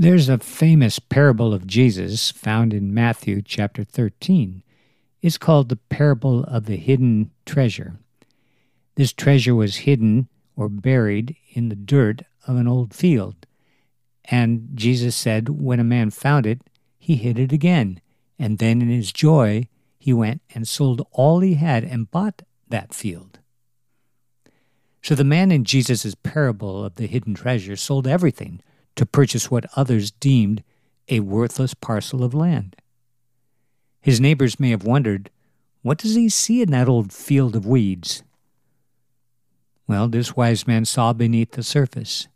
There's a famous parable of Jesus found in Matthew chapter 13. It's called the parable of the hidden treasure. This treasure was hidden or buried in the dirt of an old field. And Jesus said, when a man found it, he hid it again. And then in his joy, he went and sold all he had and bought that field. So the man in Jesus' parable of the hidden treasure sold everything to purchase what others deemed a worthless parcel of land. His neighbors may have wondered, what does he see in that old field of weeds? Well, this wise man saw beneath the surface.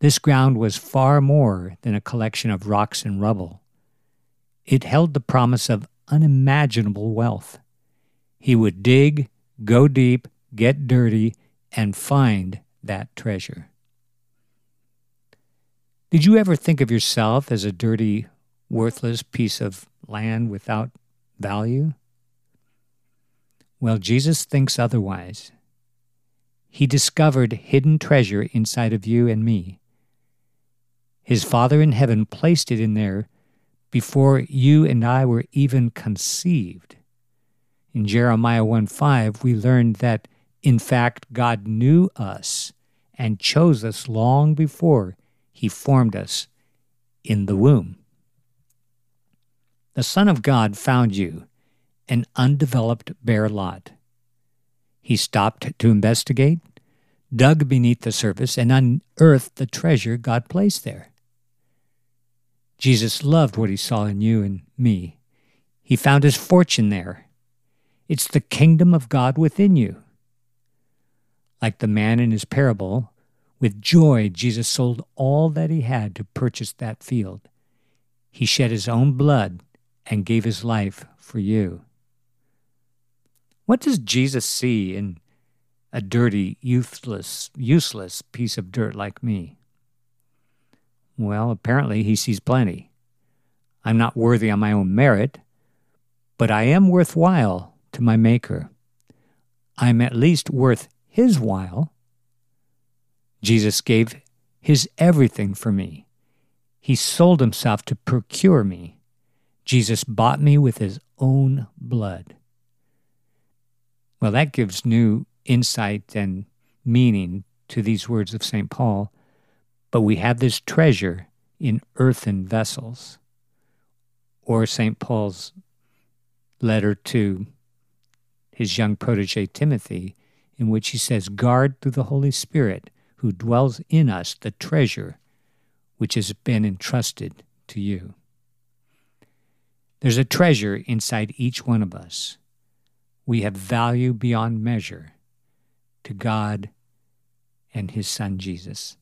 This ground was far more than a collection of rocks and rubble. It held the promise of unimaginable wealth. He would dig, go deep, get dirty, and find that treasure. Did you ever think of yourself as a dirty, worthless piece of land without value? Well, Jesus thinks otherwise. He discovered hidden treasure inside of you and me. His Father in heaven placed it in there before you and I were even conceived. In Jeremiah 1 5, we learned that, in fact, God knew us and chose us long before he formed us in the womb. The Son of God found you, an undeveloped bare lot. He stopped to investigate, dug beneath the surface, and unearthed the treasure God placed there. Jesus loved what he saw in you and me. He found his fortune there. It's the kingdom of God within you. Like the man in his parable with joy, Jesus sold all that he had to purchase that field. He shed his own blood and gave his life for you. What does Jesus see in a dirty, useless, useless piece of dirt like me? Well, apparently he sees plenty. I'm not worthy on my own merit, but I am worthwhile to my Maker. I'm at least worth his while Jesus gave his everything for me. He sold himself to procure me. Jesus bought me with his own blood. Well, that gives new insight and meaning to these words of St. Paul. But we have this treasure in earthen vessels. Or St. Paul's letter to his young protege Timothy, in which he says, Guard through the Holy Spirit who dwells in us the treasure which has been entrusted to you. There's a treasure inside each one of us. We have value beyond measure to God and His Son Jesus.